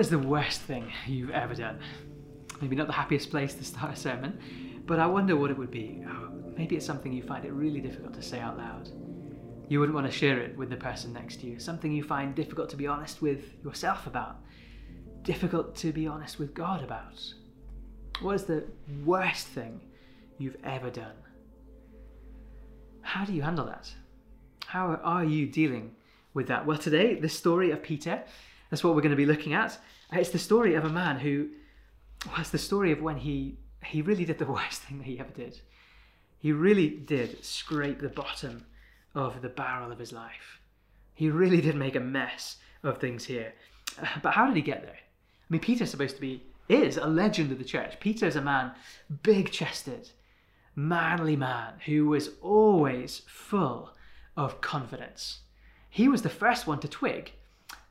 What is the worst thing you've ever done? Maybe not the happiest place to start a sermon, but I wonder what it would be. Oh, maybe it's something you find it really difficult to say out loud. You wouldn't want to share it with the person next to you. Something you find difficult to be honest with yourself about. Difficult to be honest with God about. What is the worst thing you've ever done? How do you handle that? How are you dealing with that? Well, today, the story of Peter, that's what we're going to be looking at. Uh, it's the story of a man who, well, it's the story of when he, he really did the worst thing that he ever did. He really did scrape the bottom of the barrel of his life. He really did make a mess of things here. Uh, but how did he get there? I mean, Peter's supposed to be, is a legend of the church. Peter is a man, big chested, manly man who was always full of confidence. He was the first one to twig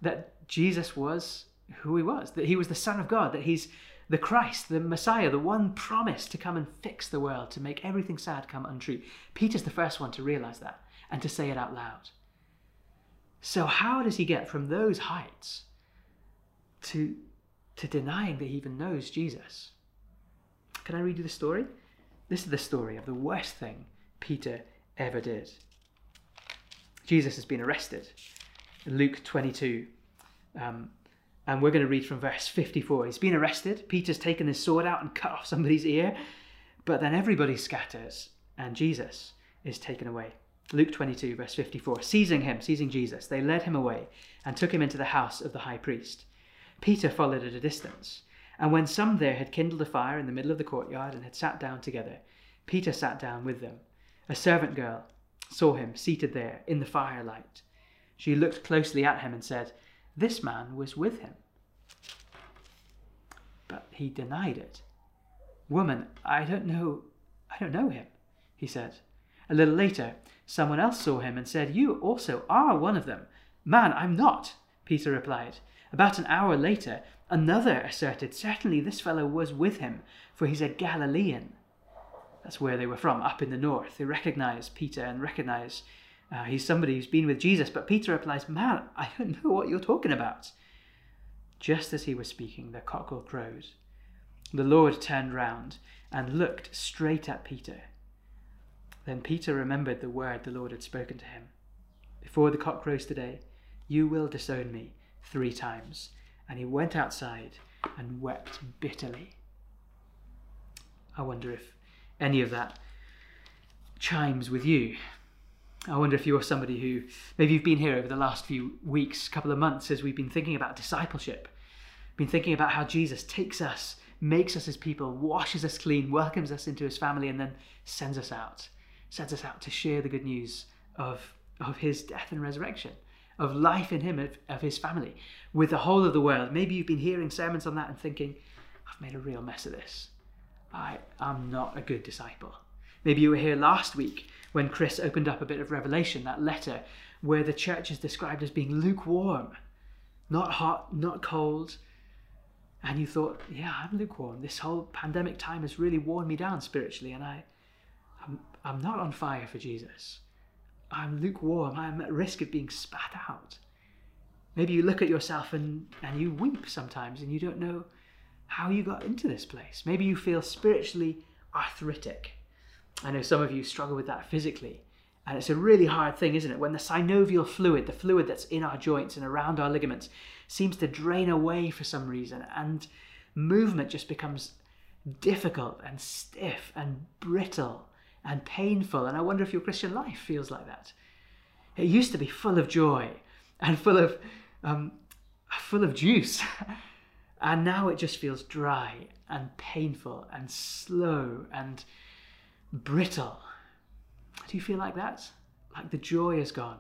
that Jesus was who he was, that he was the Son of God, that he's the Christ, the Messiah, the one promised to come and fix the world, to make everything sad come untrue. Peter's the first one to realize that and to say it out loud. So, how does he get from those heights to, to denying that he even knows Jesus? Can I read you the story? This is the story of the worst thing Peter ever did. Jesus has been arrested. Luke 22. Um, and we're going to read from verse 54. He's been arrested. Peter's taken his sword out and cut off somebody's ear. But then everybody scatters and Jesus is taken away. Luke 22, verse 54. Seizing him, seizing Jesus, they led him away and took him into the house of the high priest. Peter followed at a distance. And when some there had kindled a fire in the middle of the courtyard and had sat down together, Peter sat down with them. A servant girl saw him seated there in the firelight. She looked closely at him and said, This man was with him. But he denied it. Woman, I don't know, I don't know him, he said. A little later, someone else saw him and said, You also are one of them. Man, I'm not, Peter replied. About an hour later, another asserted, Certainly this fellow was with him, for he's a Galilean. That's where they were from, up in the north. They recognized Peter and recognize uh, he's somebody who's been with Jesus. But Peter replies, Man, I don't know what you're talking about. Just as he was speaking, the cockerel crowed. The Lord turned round and looked straight at Peter. Then Peter remembered the word the Lord had spoken to him Before the cock crows today, you will disown me three times. And he went outside and wept bitterly. I wonder if any of that chimes with you. I wonder if you're somebody who maybe you've been here over the last few weeks, couple of months, as we've been thinking about discipleship, been thinking about how Jesus takes us, makes us his people, washes us clean, welcomes us into his family, and then sends us out, sends us out to share the good news of, of his death and resurrection, of life in him, of, of his family, with the whole of the world. Maybe you've been hearing sermons on that and thinking, I've made a real mess of this. I am not a good disciple. Maybe you were here last week when Chris opened up a bit of Revelation, that letter where the church is described as being lukewarm, not hot, not cold. And you thought, yeah, I'm lukewarm. This whole pandemic time has really worn me down spiritually, and I, I'm, I'm not on fire for Jesus. I'm lukewarm. I'm at risk of being spat out. Maybe you look at yourself and, and you weep sometimes and you don't know how you got into this place. Maybe you feel spiritually arthritic. I know some of you struggle with that physically. And it's a really hard thing, isn't it? When the synovial fluid, the fluid that's in our joints and around our ligaments, seems to drain away for some reason, and movement just becomes difficult and stiff and brittle and painful. And I wonder if your Christian life feels like that. It used to be full of joy and full of um, full of juice. And now it just feels dry and painful and slow and brittle. Do you feel like that? Like the joy is gone.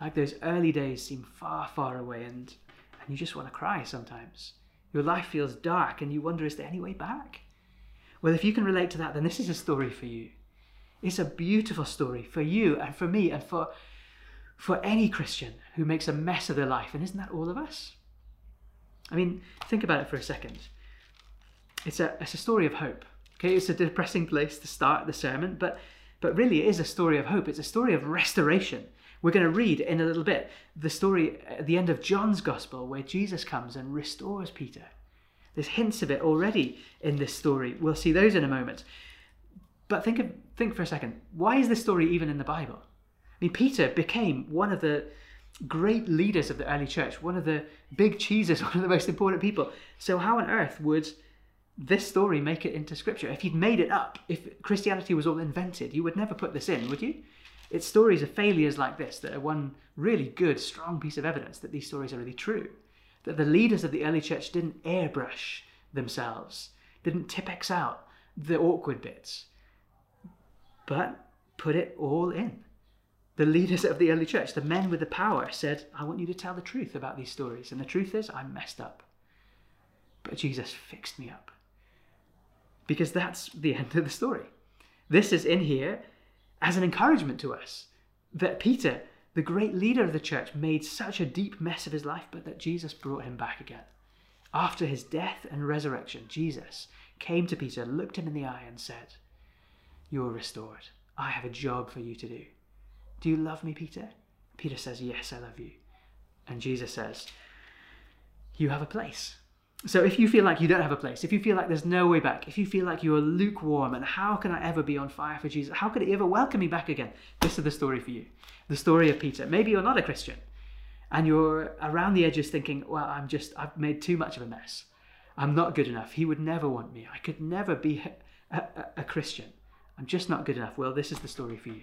Like those early days seem far, far away and, and you just want to cry sometimes. Your life feels dark and you wonder, is there any way back? Well, if you can relate to that, then this is a story for you. It's a beautiful story for you and for me and for, for any Christian who makes a mess of their life. And isn't that all of us? I mean, think about it for a second. It's a, it's a story of hope. Okay, it's a depressing place to start the sermon, but, but really it is a story of hope. It's a story of restoration We're going to read in a little bit the story at the end of John's Gospel where Jesus comes and restores Peter. There's hints of it already in this story. We'll see those in a moment. But think, of, think for a second why is this story even in the Bible? I mean, Peter became one of the great leaders of the early church, one of the big cheeses, one of the most important people. So, how on earth would this story make it into scripture? If you'd made it up, if Christianity was all invented, you would never put this in, would you? It's stories of failures like this that are one really good, strong piece of evidence that these stories are really true. That the leaders of the early church didn't airbrush themselves, didn't Tipp-Ex out the awkward bits, but put it all in. The leaders of the early church, the men with the power, said, I want you to tell the truth about these stories. And the truth is, I'm messed up. But Jesus fixed me up. Because that's the end of the story. This is in here as an encouragement to us that Peter, the great leader of the church, made such a deep mess of his life, but that Jesus brought him back again. After his death and resurrection, Jesus came to Peter, looked him in the eye, and said, You are restored. I have a job for you to do. Do you love me, Peter? Peter says, Yes, I love you. And Jesus says, You have a place. So if you feel like you don't have a place, if you feel like there's no way back, if you feel like you are lukewarm and how can I ever be on fire for Jesus? How could he ever welcome me back again? This is the story for you. The story of Peter. Maybe you're not a Christian and you're around the edges thinking, well, I'm just, I've made too much of a mess. I'm not good enough. He would never want me. I could never be a, a, a Christian. I'm just not good enough. Well, this is the story for you.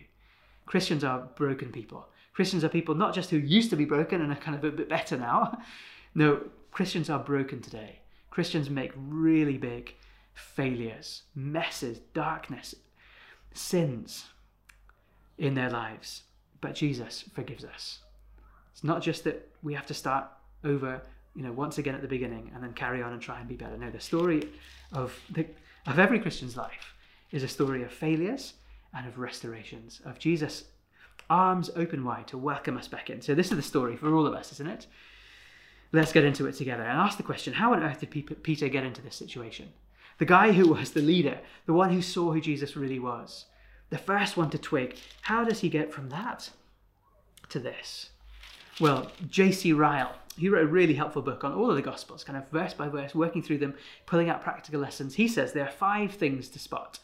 Christians are broken people. Christians are people not just who used to be broken and are kind of a bit better now. No, Christians are broken today. Christians make really big failures, messes, darkness, sins in their lives. But Jesus forgives us. It's not just that we have to start over, you know, once again at the beginning and then carry on and try and be better. No, the story of the, of every Christian's life is a story of failures and of restorations, of Jesus' arms open wide to welcome us back in. So this is the story for all of us, isn't it? Let's get into it together and ask the question how on earth did Peter get into this situation? The guy who was the leader, the one who saw who Jesus really was, the first one to twig, how does he get from that to this? Well, J.C. Ryle, he wrote a really helpful book on all of the Gospels, kind of verse by verse, working through them, pulling out practical lessons. He says there are five things to spot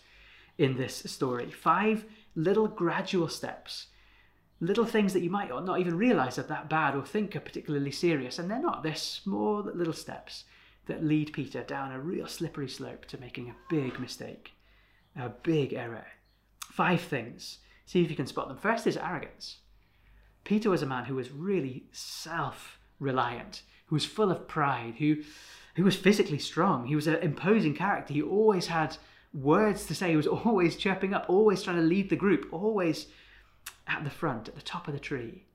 in this story, five little gradual steps little things that you might not even realize are that bad or think are particularly serious, and they're not. They're small little steps that lead Peter down a real slippery slope to making a big mistake, a big error. Five things. See if you can spot them. First is arrogance. Peter was a man who was really self reliant, who was full of pride, who, who was physically strong. He was an imposing character. He always had words to say. He was always chirping up, always trying to lead the group, always at the front, at the top of the tree.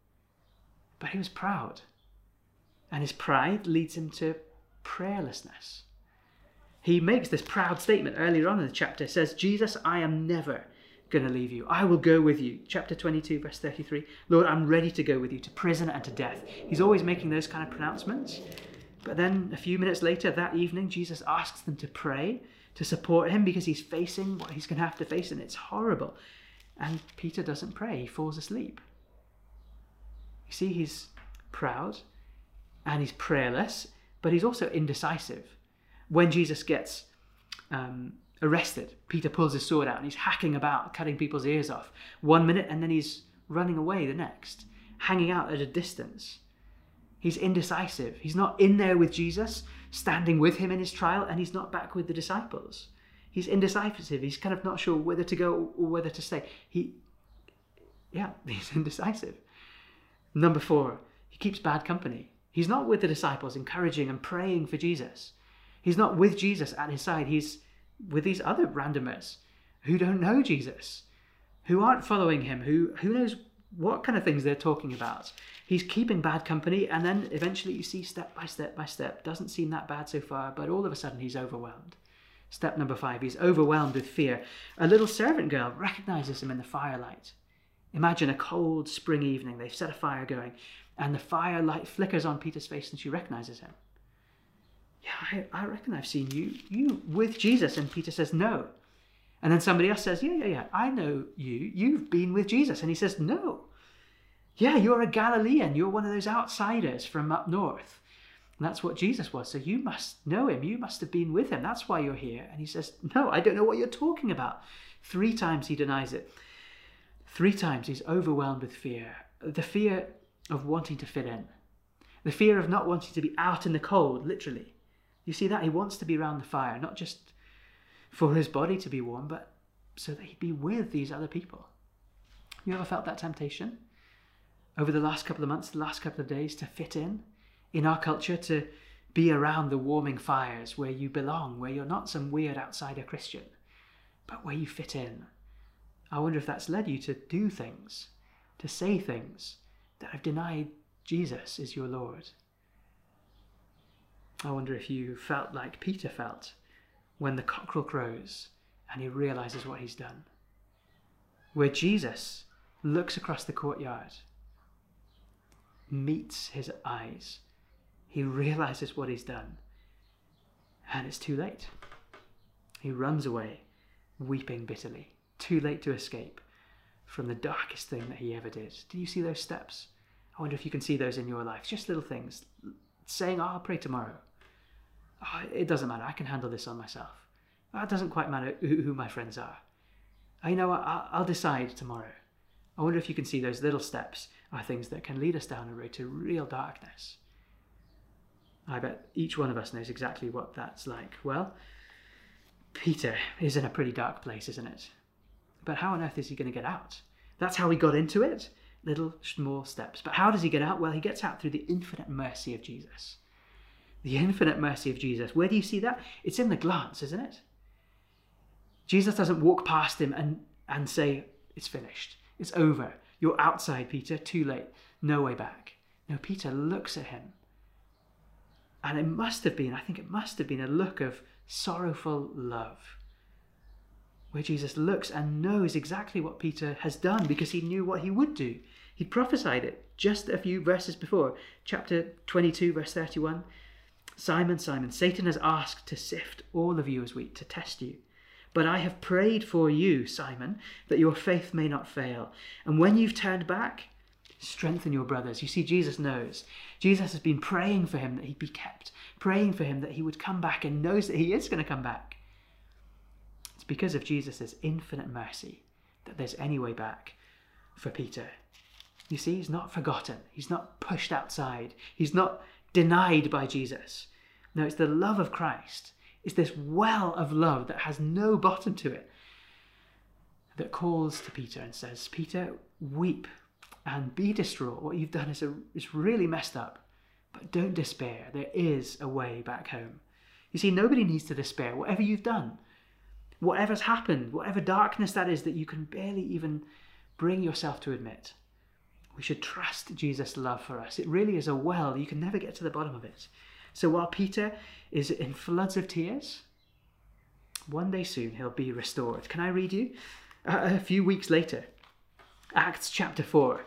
But he was proud. And his pride leads him to prayerlessness. He makes this proud statement earlier on in the chapter. Says, Jesus, I am never going to leave you. I will go with you. Chapter 22, verse 33. Lord, I'm ready to go with you to prison and to death. He's always making those kind of pronouncements. But then a few minutes later that evening, Jesus asks them to pray to support him because he's facing what he's going to have to face, and it's horrible. And Peter doesn't pray, he falls asleep. You see, he's proud and he's prayerless, but he's also indecisive. When Jesus gets um, arrested, Peter pulls his sword out and he's hacking about, cutting people's ears off one minute, and then he's running away the next, hanging out at a distance. He's indecisive. He's not in there with Jesus, standing with him in his trial, and he's not back with the disciples he's indecisive. He's kind of not sure whether to go or whether to stay. He, yeah, he's indecisive. Number four, he keeps bad company. He's not with the disciples, encouraging and praying for Jesus. He's not with Jesus at his side. He's with these other randomers who don't know Jesus, who aren't following him, who who knows what kind of things they're talking about. He's keeping bad company, and then eventually you see step by step by step. Doesn't seem that bad so far, but all of a sudden he's overwhelmed. Step number five, he's overwhelmed with fear. A little servant girl recognizes him in the firelight. Imagine a cold spring evening, they've set a fire going, and the firelight flickers on Peter's face and she recognizes him. Yeah, I, I reckon I've seen you, you with Jesus. And Peter says, No. And then somebody else says, Yeah, yeah, yeah, I know you. You've been with Jesus. And he says, No. Yeah, you're a Galilean. You're one of those outsiders from up north. And that's what Jesus was. So you must know him. You must have been with him. That's why you're here. And he says, No, I don't know what you're talking about. Three times he denies it. Three times he's overwhelmed with fear. The fear of wanting to fit in, the fear of not wanting to be out in the cold, literally. You see that? He wants to be around the fire, not just for his body to be warm, but so that he'd be with these other people. You ever felt that temptation? Over the last couple of months, the last couple of days, to fit in in our culture, to be around the warming fires where you belong, where you're not some weird outsider Christian, but where you fit in. I wonder if that's led you to do things, to say things that have denied Jesus is your Lord. I wonder if you felt like Peter felt when the cockerel crows and he realizes what he's done. Where Jesus looks across the courtyard, meets his eyes, he realizes what he's done, and it's too late. He runs away, weeping bitterly, too late to escape from the darkest thing that he ever did. Do you see those steps? I wonder if you can see those in your life. Just little things. Saying, oh, I'll pray tomorrow. Oh, it doesn't matter. I can handle this on myself. Oh, it doesn't quite matter who, my friends are. Ah, I know I'll, I'll decide tomorrow. I wonder if you can see those little steps are things that can lead us down a road to real darkness. I bet each one of us knows exactly what that's like. Well, Peter is in a pretty dark place, isn't it? But how on earth is he going to get out? That's how he got into it. Little small steps. But how does he get out? Well, he gets out through the infinite mercy of Jesus. The infinite mercy of Jesus. Where do you see that? It's in the glance, isn't it? Jesus doesn't walk past him and, and say, It's finished. It's over. You're outside, Peter. Too late. No way back. No, Peter looks at him. And it must have been, I think it must have been a look of sorrowful love where Jesus looks and knows exactly what Peter has done because he knew what he would do. He prophesied it just a few verses before, chapter 22, verse 31. Simon, Simon, Satan has asked to sift all of you as wheat, to test you. But I have prayed for you, Simon, that your faith may not fail. And when you've turned back, strengthen your brothers. You see, Jesus knows. Jesus has been praying for him that he'd be kept, praying for him that he would come back and knows that he is going to come back It's because of Jesus' infinite mercy that there's any way back for Peter. You see, he's not forgotten. He's not pushed outside. He's not denied by Jesus. No, it's the love of Christ. It's this well of love that has no bottom to it that calls to Peter and says, Peter, weep and be distraught. What you've done is, a, is really messed up. But don't despair. There is a way back home. You see, nobody needs to despair. Whatever you've done, whatever's happened, whatever darkness that is that you can barely even bring yourself to admit. We should trust Jesus' love for us. It really is a well, you can never get to the bottom of it. So while Peter is in floods of tears, one day soon he'll be restored. Can I read you? a few weeks later, Acts chapter 4.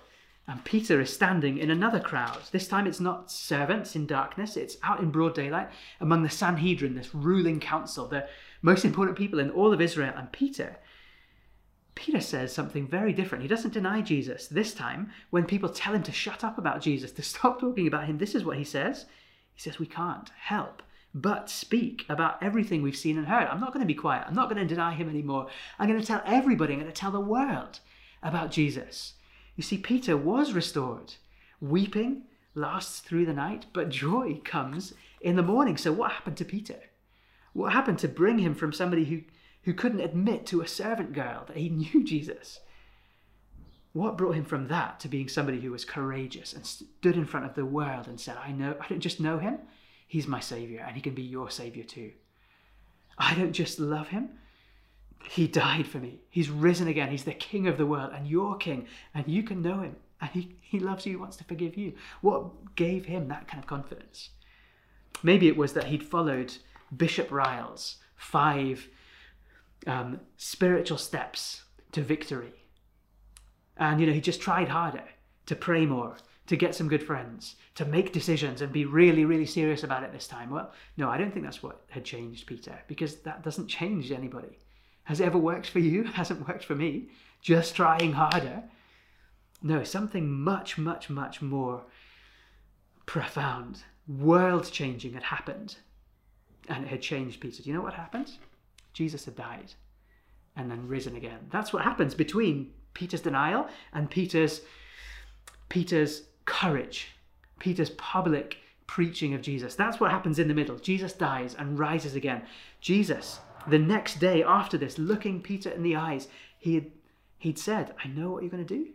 And Peter is standing in another crowd. This time it's not servants in darkness, it's out in broad daylight among the Sanhedrin, this ruling council, the most important people in all of Israel. And Peter, Peter says something very different. He doesn't deny Jesus. This time, when people tell him to shut up about Jesus, to stop talking about him, this is what he says. He says, We can't help but speak about everything we've seen and heard. I'm not going to be quiet. I'm not going to deny him anymore. I'm going to tell everybody, I'm going to tell the world about Jesus. You see, Peter was restored. Weeping lasts through the night, but joy comes in the morning. So, what happened to Peter? What happened to bring him from somebody who, who couldn't admit to a servant girl that he knew Jesus? What brought him from that to being somebody who was courageous and stood in front of the world and said, I know, I don't just know him, he's my savior and he can be your savior too. I don't just love him, he died for me. He's risen again. He's the king of the world and your king, and you can know him. And he, he loves you, he wants to forgive you. What gave him that kind of confidence? Maybe it was that he'd followed Bishop Ryle's five um, spiritual steps to victory. And, you know, he just tried harder to pray more, to get some good friends, to make decisions and be really, really serious about it this time. Well, no, I don't think that's what had changed Peter, because that doesn't change anybody. Has ever worked for you? Hasn't worked for me. Just trying harder. No, something much, much, much more profound, world changing had happened. And it had changed Peter. Do you know what happened? Jesus had died and then risen again. That's what happens between Peter's denial and Peter's Peter's courage, Peter's public preaching of Jesus. That's what happens in the middle. Jesus dies and rises again. Jesus, the next day after this, looking Peter in the eyes, he had, he'd said, I know what you're going to do,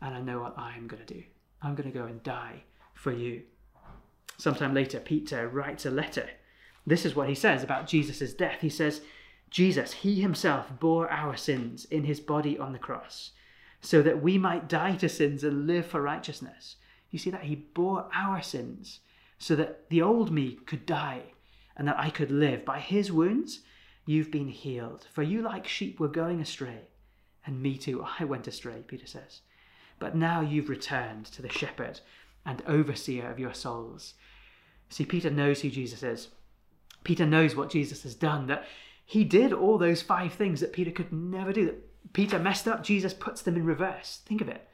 and I know what I'm going to do. I'm going to go and die for you. Sometime later, Peter writes a letter. This is what he says about Jesus' death. He says, Jesus, he himself bore our sins in his body on the cross, so that we might die to sins and live for righteousness. You see that? He bore our sins so that the old me could die and that I could live. By his wounds, you've been healed. For you, like sheep, were going astray. And me too, I went astray, Peter says. But now you've returned to the shepherd and overseer of your souls. See, Peter knows who Jesus is. Peter knows what Jesus has done, that he did all those five things that Peter could never do. That Peter messed up, Jesus puts them in reverse. Think of it.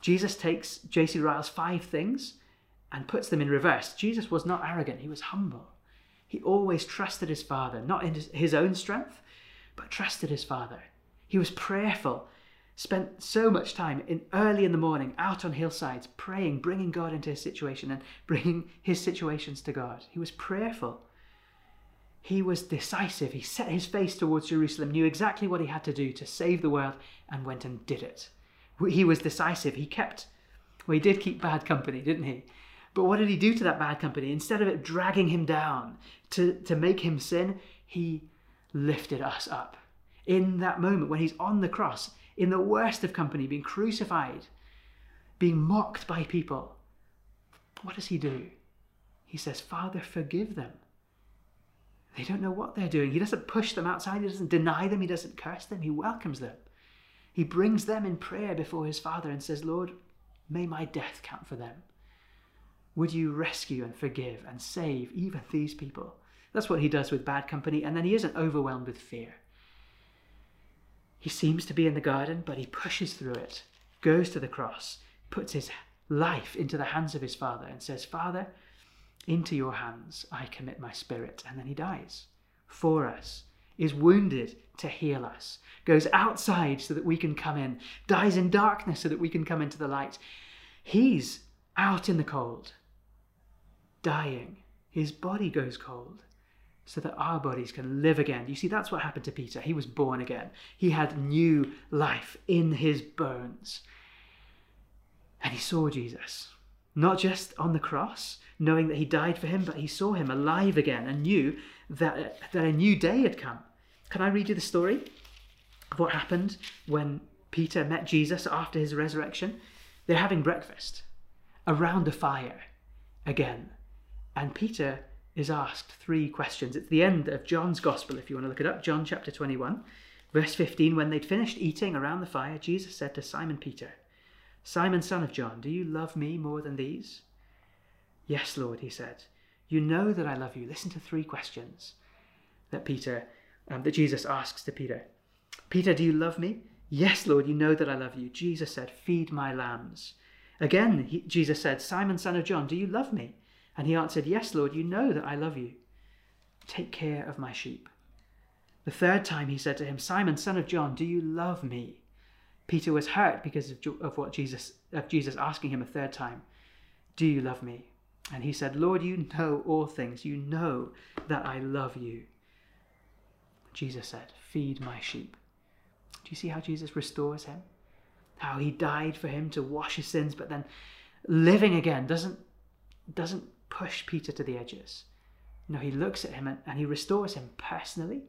Jesus takes J.C. Ryle's five things and puts them in reverse. Jesus was not arrogant, he was humble. He always trusted his Father, not in his own strength, but trusted his Father. He was prayerful, spent so much time in early in the morning out on hillsides praying, bringing God into his situation and bringing his situations to God. He was prayerful. He was decisive. He set his face towards Jerusalem, knew exactly what he had to do to save the world, and went and did it. He was decisive. He kept, well, he did keep bad company, didn't he? But what did he do to that bad company? Instead of it dragging him down to, to make him sin, he lifted us up. In that moment when he's on the cross, in the worst of company, being crucified, being mocked by people, what does he do? He says, Father, forgive them. They don't know what they're doing. He doesn't push them outside, he doesn't deny them, he doesn't curse them, he welcomes them. He brings them in prayer before his Father and says, Lord, may my death count for them. Would you rescue and forgive and save even these people? That's what he does with bad company, and then he isn't overwhelmed with fear. He seems to be in the garden, but he pushes through it, goes to the cross, puts his life into the hands of his Father, and says, Father, into your hands I commit my spirit. And then he dies for us is wounded to heal us, goes outside so that we can come in, dies in darkness so that we can come into the light. He's out in the cold, dying. His body goes cold so that our bodies can live again. You see, that's what happened to Peter. He was born again, he had new life in his bones. And he saw Jesus, not just on the cross, knowing that he died for him, but he saw him alive again and knew that, that a new day had come. Can I read you the story of what happened when Peter met Jesus after his resurrection? They're having breakfast around a fire again. And Peter is asked three questions. It's the end of John's Gospel, if you want to look it up, John chapter 21, verse 15. When they'd finished eating around the fire, Jesus said to Simon Peter, Simon, son of John, do you love me more than these? Yes, Lord, he said. You know that I love you. Listen to three questions that Peter um, that Jesus asks to Peter. Peter, do you love me? Yes, Lord, you know that I love you. Jesus said, Feed my lambs. Again, he, Jesus said, Simon, son of John, do you love me? And he answered, Yes, Lord, you know that I love you. Take care of my sheep. The third time he said to him, Simon, son of John, do you love me? Peter was hurt because of, of what Jesus of Jesus asking him a third time, Do you love me? And he said, Lord, you know all things. You know that I love you. Jesus said, Feed my sheep. Do you see how Jesus restores him? How he died for him to wash his sins, but then living again doesn't, doesn't push Peter to the edges. No, he looks at him and, and he restores him personally,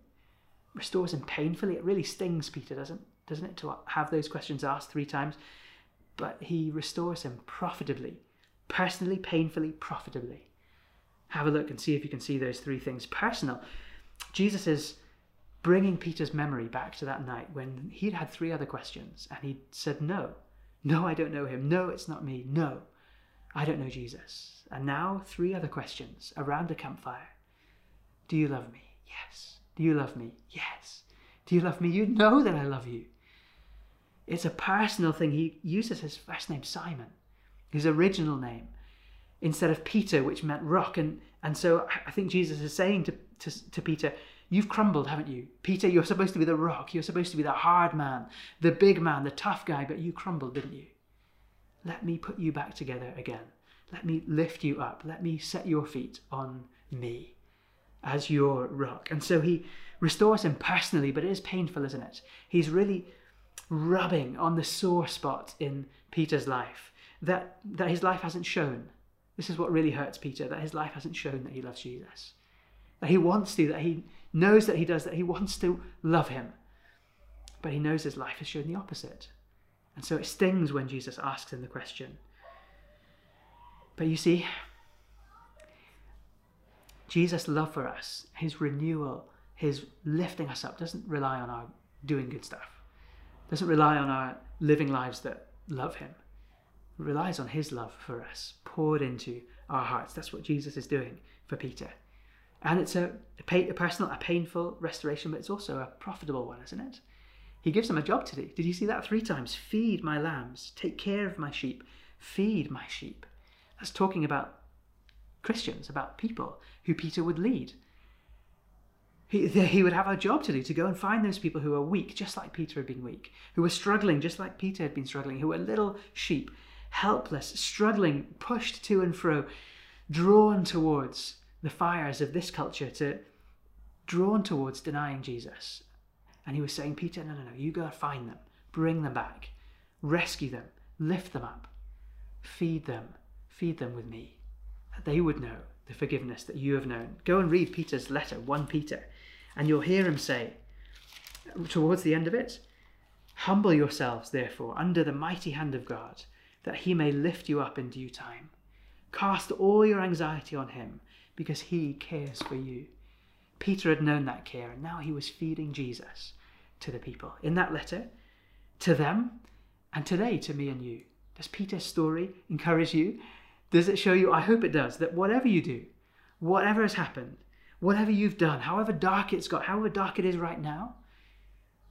restores him painfully. It really stings Peter, doesn't, doesn't it, to have those questions asked three times? But he restores him profitably, personally, painfully, profitably. Have a look and see if you can see those three things. Personal. Jesus is bringing Peter's memory back to that night when he'd had three other questions and he'd said, No, no, I don't know him. No, it's not me. No, I don't know Jesus. And now, three other questions around a campfire Do you love me? Yes. Do you love me? Yes. Do you love me? You know that I love you. It's a personal thing. He uses his first name, Simon, his original name, instead of Peter, which meant rock. And, and so I think Jesus is saying to, to, to Peter, You've crumbled, haven't you? Peter, you're supposed to be the rock. You're supposed to be the hard man, the big man, the tough guy, but you crumbled, didn't you? Let me put you back together again. Let me lift you up. Let me set your feet on me as your rock. And so he restores him personally, but it is painful, isn't it? He's really rubbing on the sore spot in Peter's life that, that his life hasn't shown. This is what really hurts Peter, that his life hasn't shown that he loves Jesus. That he wants to, that he knows that he does, that he wants to love him. But he knows his life has shown the opposite. And so it stings when Jesus asks him the question. But you see, Jesus' love for us, his renewal, his lifting us up, doesn't rely on our doing good stuff, doesn't rely on our living lives that love him. It relies on his love for us, poured into our hearts. That's what Jesus is doing for Peter. And it's a, a, a personal, a painful restoration, but it's also a profitable one, isn't it? He gives them a job to do. Did you see that three times? Feed my lambs, take care of my sheep, feed my sheep. That's talking about Christians, about people who Peter would lead. He, he would have a job to do to go and find those people who are weak, just like Peter had been weak, who were struggling, just like Peter had been struggling, who were little sheep, helpless, struggling, pushed to and fro, drawn towards the fires of this culture to drawn towards denying Jesus. And he was saying, Peter, no, no, no, you go and find them, bring them back, rescue them, lift them up, feed them, feed them with me, that they would know the forgiveness that you have known. Go and read Peter's letter, 1 Peter, and you'll hear him say, towards the end of it, Humble yourselves, therefore, under the mighty hand of God, that he may lift you up in due time. Cast all your anxiety on him because he cares for you. Peter had known that care, and now he was feeding Jesus to the people. In that letter, to them, and today to me and you. Does Peter's story encourage you? Does it show you? I hope it does, that whatever you do, whatever has happened, whatever you've done, however dark it's got, however dark it is right now,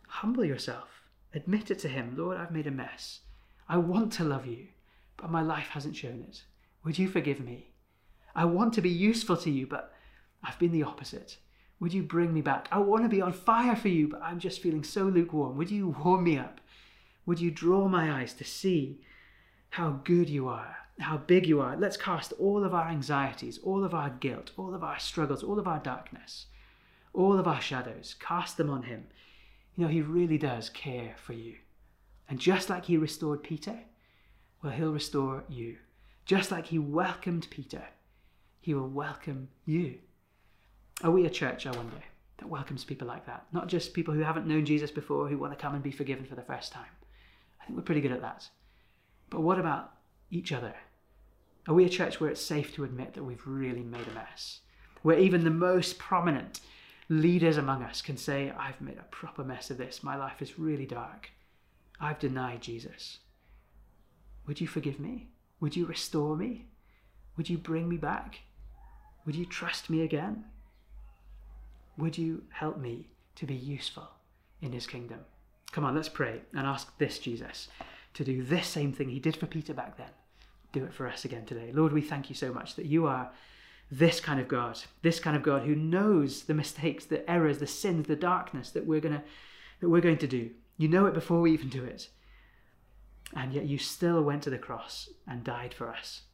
humble yourself. Admit it to Him. Lord, I've made a mess. I want to love you, but my life hasn't shown it. Would you forgive me? I want to be useful to you, but I've been the opposite. Would you bring me back? I want to be on fire for you, but I'm just feeling so lukewarm. Would you warm me up? Would you draw my eyes to see how good you are, how big you are? Let's cast all of our anxieties, all of our guilt, all of our struggles, all of our darkness, all of our shadows, cast them on Him. You know, He really does care for you. And just like He restored Peter, well, He'll restore you. Just like He welcomed Peter, he will welcome you. Are we a church, I wonder, that welcomes people like that? Not just people who haven't known Jesus before who want to come and be forgiven for the first time. I think we're pretty good at that. But what about each other? Are we a church where it's safe to admit that we've really made a mess? Where even the most prominent leaders among us can say, I've made a proper mess of this. My life is really dark. I've denied Jesus. Would you forgive me? Would you restore me? Would you bring me back? Would you trust me again? Would you help me to be useful in his kingdom? Come on, let's pray and ask this Jesus to do this same thing he did for Peter back then. Do it for us again today. Lord, we thank you so much that you are this kind of God, this kind of God who knows the mistakes, the errors, the sins, the darkness that we're gonna that we're going to do. You know it before we even do it. And yet you still went to the cross and died for us.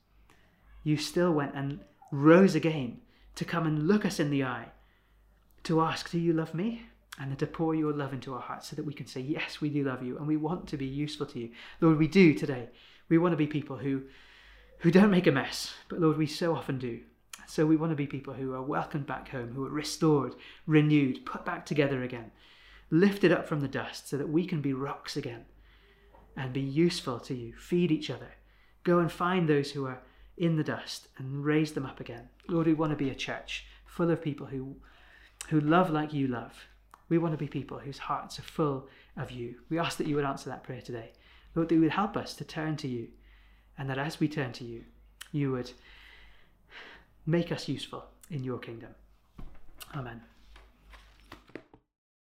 You still went and rose again to come and look us in the eye, to ask, Do you love me? And to pour your love into our hearts so that we can say, Yes, we do love you and we want to be useful to you. Lord, we do today. We want to be people who, who don't make a mess, but Lord, we so often do. So we want to be people who are welcomed back home, who are restored, renewed, put back together again, lifted up from the dust so that we can be rocks again and be useful to you. Feed each other. Go and find those who are in the dust and raise them up again. Lord, we want to be a church full of people who, who love like you love. We want to be people whose hearts are full of you. We ask that you would answer that prayer today. Lord, that you would help us to turn to you, and that as we turn to you, you would make us useful in your kingdom. Amen.